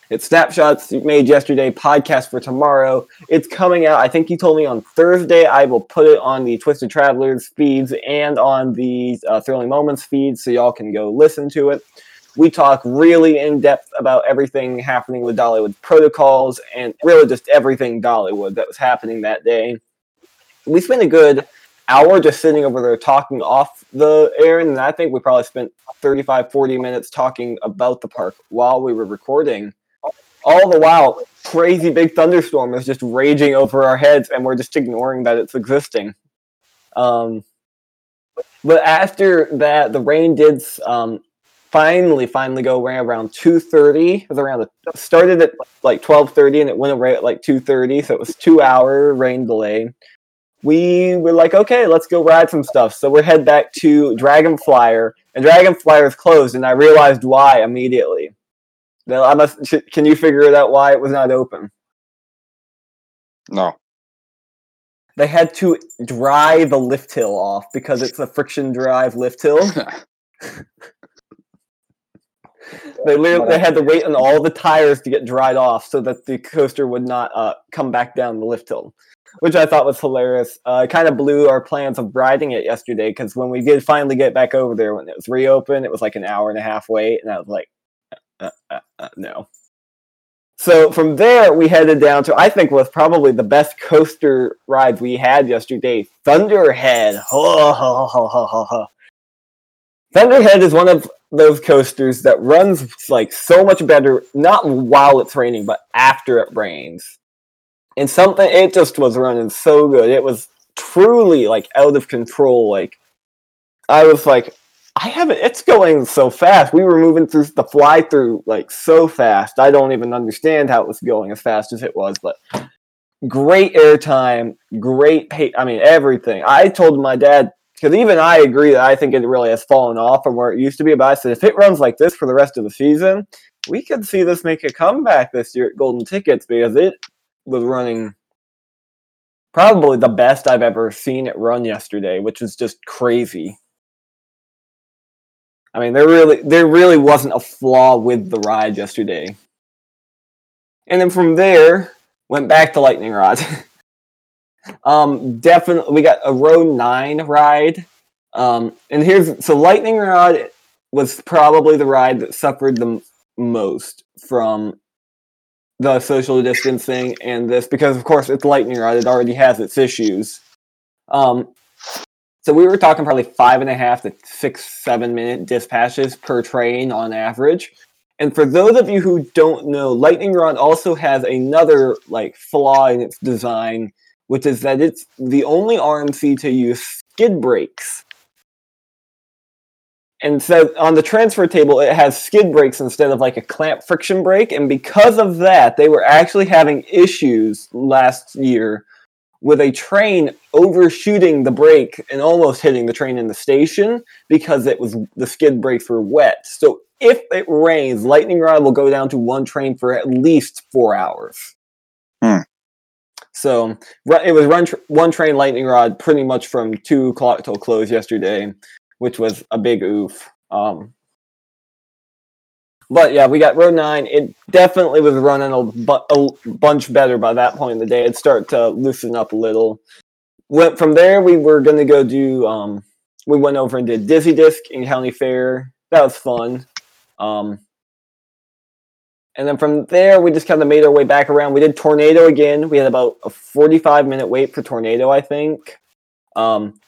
it's Snapshots Made yesterday, podcast for tomorrow. It's coming out, I think he told me on Thursday. I will put it on the Twisted Travelers feeds and on the uh, Thrilling Moments feed so y'all can go listen to it we talk really in depth about everything happening with Dollywood protocols and really just everything Dollywood that was happening that day. We spent a good hour just sitting over there talking off the air, and I think we probably spent 35, 40 minutes talking about the park while we were recording. All the while, crazy big thunderstorm is just raging over our heads, and we're just ignoring that it's existing. Um, but after that, the rain did um, finally finally go away around 2.30 it was around the started at like 12.30 and it went away at like 2.30 so it was two hour rain delay. We were like okay let's go ride some stuff. So we're head back to Dragonflier and Dragonflier is closed and i realized why immediately now i must can you figure out why it was not open No. they had to dry the lift hill off because it's a friction drive lift hill They literally they had to wait on all the tires to get dried off so that the coaster would not uh, come back down the lift hill. which I thought was hilarious. Uh, it kind of blew our plans of riding it yesterday because when we did finally get back over there when it was reopened, it was like an hour and a half wait, and I was like, uh, uh, uh, no. So from there, we headed down to I think was probably the best coaster ride we had yesterday, Thunderhead. Ho, ho, ho, ho, ho, ho. Thunderhead is one of those coasters that runs like so much better, not while it's raining, but after it rains. And something it just was running so good. It was truly like out of control. Like I was like, I haven't. It's going so fast. We were moving through the fly through like so fast. I don't even understand how it was going as fast as it was. But great airtime, great pay. I mean everything. I told my dad because even I agree that I think it really has fallen off from where it used to be. But I said if it runs like this for the rest of the season, we could see this make a comeback this year at Golden Tickets because it was running probably the best I've ever seen it run yesterday, which was just crazy. I mean, there really there really wasn't a flaw with the ride yesterday. And then from there, went back to Lightning Rod. um, definitely, we got a Row Nine ride. Um, and here's so Lightning Rod was probably the ride that suffered the m- most from the social distancing and this because, of course, it's Lightning Rod. It already has its issues. Um, so we were talking probably five and a half to six, seven minute dispatches per train on average. And for those of you who don't know, Lightning Rod also has another like flaw in its design, which is that it's the only RMC to use skid brakes. And so on the transfer table, it has skid brakes instead of like a clamp friction brake. And because of that, they were actually having issues last year with a train overshooting the brake and almost hitting the train in the station because it was the skid brakes were wet. So if it rains, Lightning Rod will go down to one train for at least four hours. Hmm. So it was run tr- one train Lightning Rod pretty much from two o'clock till close yesterday, which was a big oof. Um, but yeah, we got row nine. It definitely was running a, bu- a bunch better by that point in the day. It started to loosen up a little. Went from there. We were gonna go do. Um, we went over and did Dizzy Disc in County Fair. That was fun. Um, and then from there, we just kind of made our way back around. We did Tornado again. We had about a 45 minute wait for Tornado, I think. Um,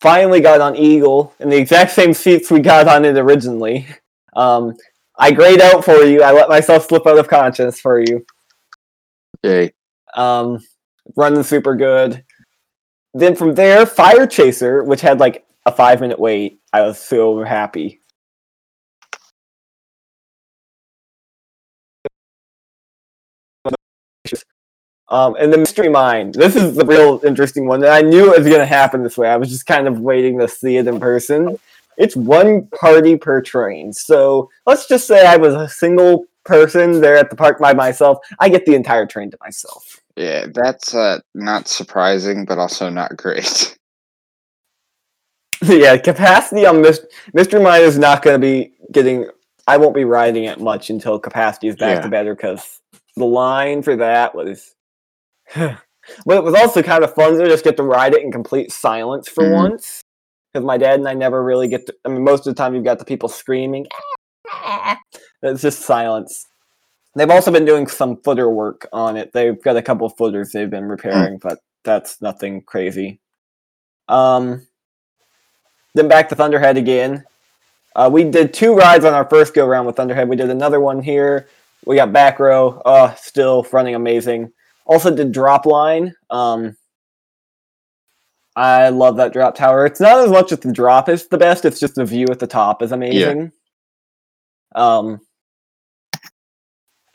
finally got on Eagle in the exact same seats we got on it originally. Um, I grayed out for you. I let myself slip out of conscience for you. Yay. Um, running super good. Then from there, Fire Chaser, which had like a five minute wait. I was so happy. Um, and the Mystery Mine. This is the real interesting one. And I knew it was going to happen this way. I was just kind of waiting to see it in person. It's one party per train. So let's just say I was a single person there at the park by myself. I get the entire train to myself. Yeah, that's uh, not surprising, but also not great. yeah, capacity on Mist- Mystery Mine is not going to be getting. I won't be riding it much until capacity is back Yeah. to better because the line for that was. but it was also kind of fun to just get to ride it in complete silence for Mhm. once. Because my dad and I never really get to. I mean, most of the time you've got the people screaming. It's just silence. They've also been doing some footer work on it. They've got a couple of footers they've been repairing, but that's nothing crazy. Um, then back to Thunderhead again. Uh, we did two rides on our first go round with Thunderhead. We did another one here. We got back row. Oh, still running amazing. Also did drop line. Um, I love that drop tower. It's not as much as the drop is the best. It's just the view at the top is amazing. Um,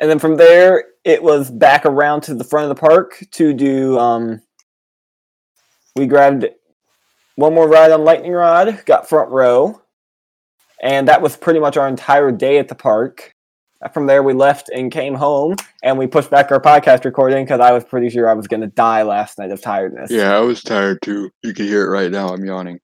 and then from there, it was back around to the front of the park to do. Um, we grabbed one more ride on Lightning Rod, got front row, and that was pretty much our entire day at the park. From there, we left and came home, and we pushed back our podcast recording because I was pretty sure I was going to die last night of tiredness. Yeah, I was tired too. You can hear it right now. I'm yawning.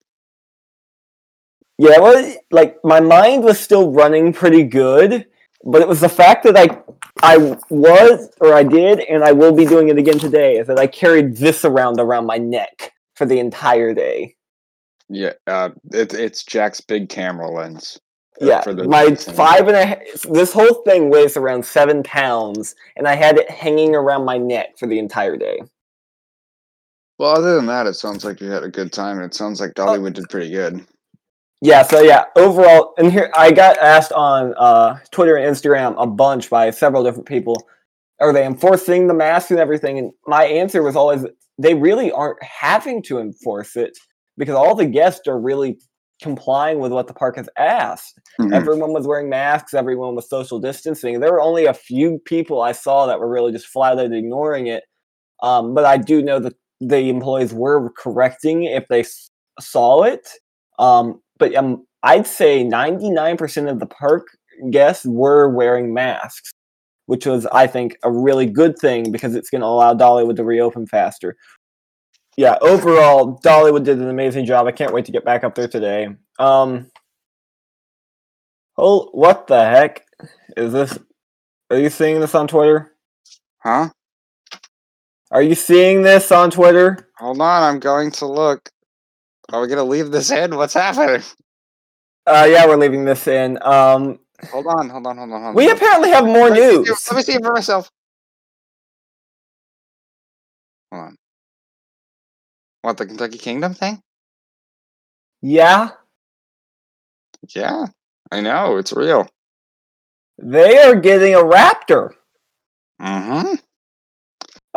Yeah, well, like my mind was still running pretty good, but it was the fact that I I was or I did and I will be doing it again today is that I carried this around around my neck for the entire day. Yeah, uh, it, it's Jack's big camera lens. Uh, Yeah, for my five and a half. This whole thing weighs around seven pounds, and I had it hanging around my neck for the entire day. Well, other than that, it sounds like you had a good time, and it sounds like Dollywood did pretty good. Yeah, so yeah, overall, and here I got asked on uh, Twitter and Instagram a bunch by several different people, are they enforcing the mask and everything? And my answer was always they really aren't having to enforce it because all the guests are really complying with what the park has asked. Mhm. Everyone was wearing masks, everyone was social distancing. There were only a few people I saw that were really just flat out ignoring it. Um, but I do know that the employees were correcting if they s- saw it. Um, but um, I'd say 99% of the park guests were wearing masks, which was, I think, a really good thing because it's going to allow Dollywood to reopen faster. Yeah, overall, Dollywood did an amazing job. I can't wait to get back up there today. Um, oh, what the heck is this? Are you seeing this on Twitter? Huh? Are you seeing this on Twitter? Hold on, I'm going to look. Are we gonna leave this in? What's happening? Uh, yeah, we're leaving this in. Um, Hold on, hold on, hold on, hold on. we apparently have more Let me see- news. Let me see it for myself. Hold on. What the Kentucky Kingdom thing? Yeah, Yeah, I know it's real. they are getting a raptor. Mm-hmm.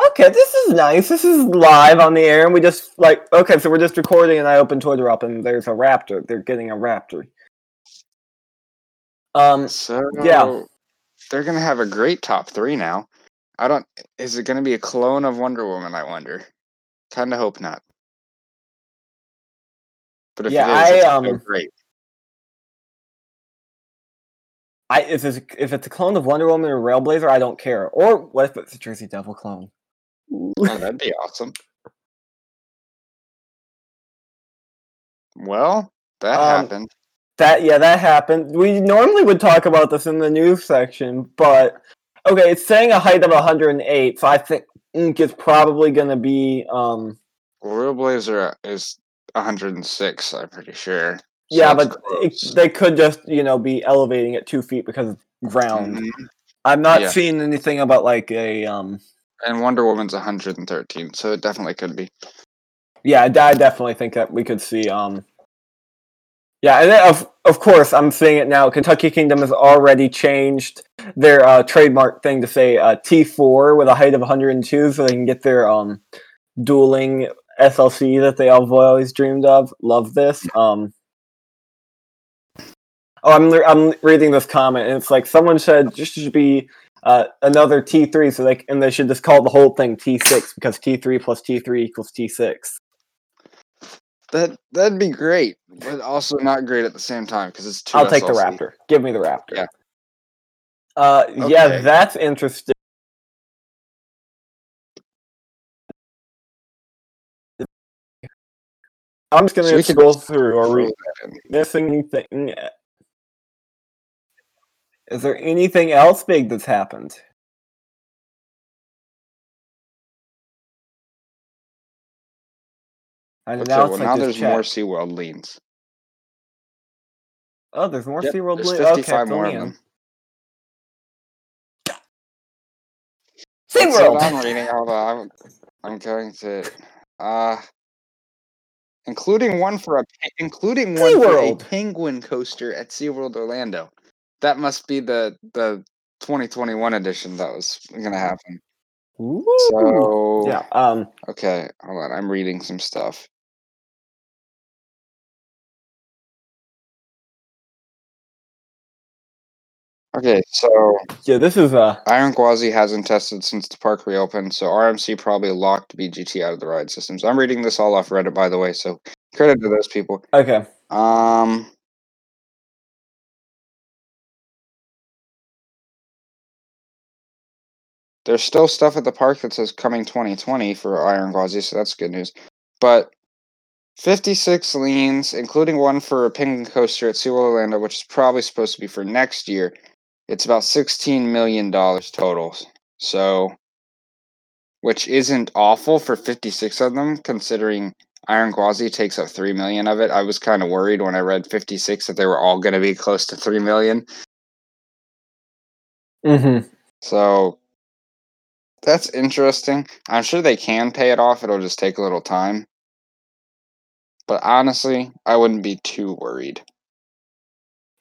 Okay, this is nice. This is live on the air, and we just like okay, so we're just recording, and I open Twitter up, and there's a raptor. They're getting a raptor. Um, So Yeah. they're gonna have a great top three now. I don't. Is it gonna be a clone of Wonder Woman? I wonder. Kind of hope not. But if Yeah, it is, I, it's um, great. I if it's if it's a clone of Wonder Woman or Railblazer, I don't care. Or what if it's a Jersey Devil clone? Oh, that'd be awesome. Well, that Um, happened. That yeah, that happened. We normally would talk about this in the news section, but okay, it's saying a height of 108, so I think it's probably going to be um Railblazer is 106. I'm pretty sure. Yeah, but it, they could just you know be elevating it two feet because of ground. Mhm. I'm not Yeah. seeing anything about like a um And Wonder Woman's 113, so it definitely could be. yeah, I I definitely think that we could see um yeah, and then of of course I'm seeing it now. Kentucky Kingdom has already changed their uh, trademark thing to say uh, T4 with a height of 102, so they can get their um dueling SLC that they all always dreamed of. Love this. Um, oh, I'm I'm reading this comment, and it's like someone said just should be uh, another T3, so they c- and they should just call the whole thing T6 because T3 plus T3 equals T6. That that'd be great, but also not great at the same time because it's too. I'll take the Raptor. Give me the Raptor. Yeah. Uh, yeah, that's interesting. I'm just gonna So we can scroll through. Are we missing anything? Is there anything else big that's happened? And Okay, now well like now this there's more chat. SeaWorld liens. Oh, there's more Yep, SeaWorld. there's Blue- 55 okay, more of them. That's SeaWorld. I'm reading. Hold on, I'm, I'm going to, uh, including one for a, including one for a penguin coaster at SeaWorld Orlando. That must be the the 2021 edition that was going to happen. Ooh. So yeah. Um. okay, hold on. I'm reading some stuff. Okay, so Yeah. This is uh. Iron Gwazi hasn't tested since the park reopened, so RMC probably locked BGT out of the ride systems. I'm reading this all off Reddit, by the way, so credit to those people. Okay. Um, there's still stuff at the park that says coming 2020 for Iron Gwazi, so that's good news. But 56 liens, including one for a penguin coaster at SeaWorld Orlando, which is probably supposed to be for next year. It's about sixteen million dollars total. So, which isn't awful for fifty six of them, considering Iron Gwazi takes up three million of it. I was kind of worried when I read fifty six that they were all going to be close to three million. Mm-hmm. So that's interesting. I'm sure they can pay it off. It'll just take a little time. But honestly, I wouldn't be too worried.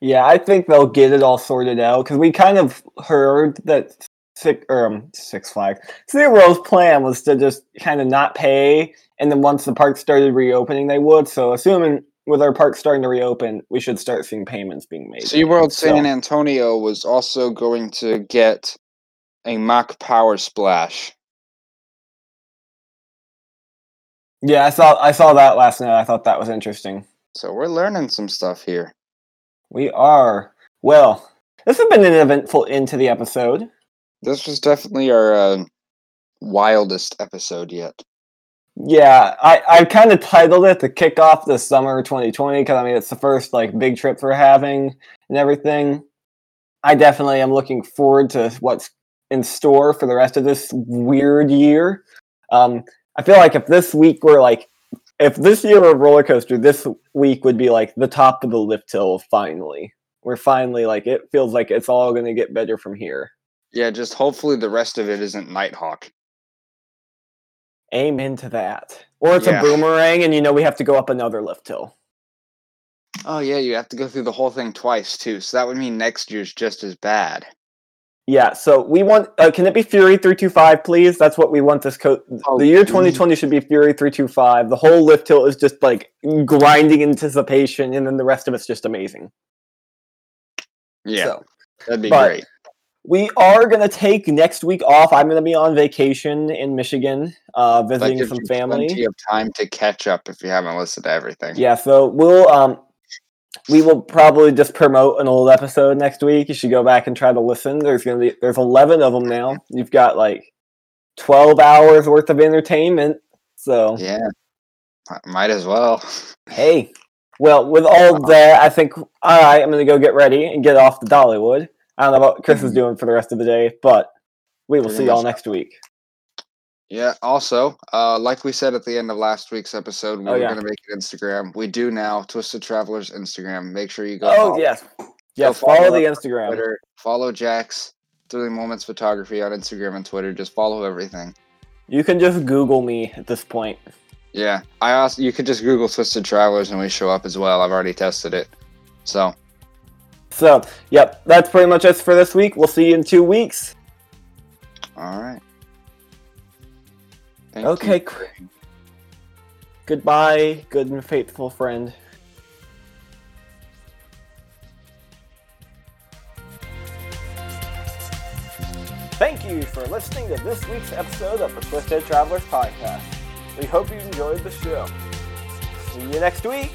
Yeah, I think they'll get it all sorted out because we kind of heard that Six, um, Six Flags Zero's plan was to just kind of not pay, and then once the park started reopening, they would. So, assuming with our park starting to reopen, we should start seeing payments being made. SeaWorld San Antonio was also going to get a Mack PowerSplash. Yeah, I saw I saw that last night. I thought that was interesting. So we're learning some stuff here. We are. Well, this has been an eventful end to the episode. This was definitely our uh, wildest episode yet. Yeah, I, I kind of titled it to kick off the summer 2020 because I mean it's the first like big trip we're having and everything. I definitely am looking forward to what's in store for the rest of this weird year. Um, I feel like if this week were like, if this year were a roller coaster, this week would be like the top of the lift hill. Finally, we're finally like it feels like it's all going to get better from here. Yeah, just hopefully the rest of it isn't Nighthawk. Amen to that. Or it's Yeah. a boomerang, and you know we have to go up another lift hill. Oh yeah, you have to go through the whole thing twice too. So that would mean next year's just as bad. Yeah, so we want. Uh, can it be Fury three two five, please? That's what we want. This co- Oh, the year twenty twenty should be Fury three two five. The whole lift hill is just like grinding anticipation, and then the rest of it's just amazing. Yeah, So that'd be great. we are gonna take next week off. I'm gonna be on vacation in Michigan, uh, visiting some family. plenty of time to catch up if you haven't listened to everything. Yeah, so we'll um we will probably just promote an old episode next week. You should go back and try to listen. There's gonna be there's eleven of them now. You've got like twelve hours worth of entertainment. So Yeah, might as well. hey, well with all that, I think all right. I'm gonna go get ready and get off to Dollywood. I don't know what Chris is Mhm. doing for the rest of the day, but we will see y'all next week. Yeah. Also, uh, like we said at the end of last week's episode, we Oh, were yeah. going to make an Instagram. We do now. Twisted Travelers Instagram. Make sure you go. Oh follow yes, yes. follow Follow the Instagram. Twitter. Follow Jack's Thrilling Moments Photography on Instagram and Twitter. Just follow everything. You can just Google me at this point. Yeah. I also you could just Google Twisted Travelers and we show up as well. I've already tested it. So So, yep, that's pretty much us for this week. We'll see you in two weeks. all right. Thank Okay, you. Goodbye, good and faithful friend. Thank you for listening to this week's episode of the Twisted Travelers Podcast. We hope you enjoyed the show. See you next week.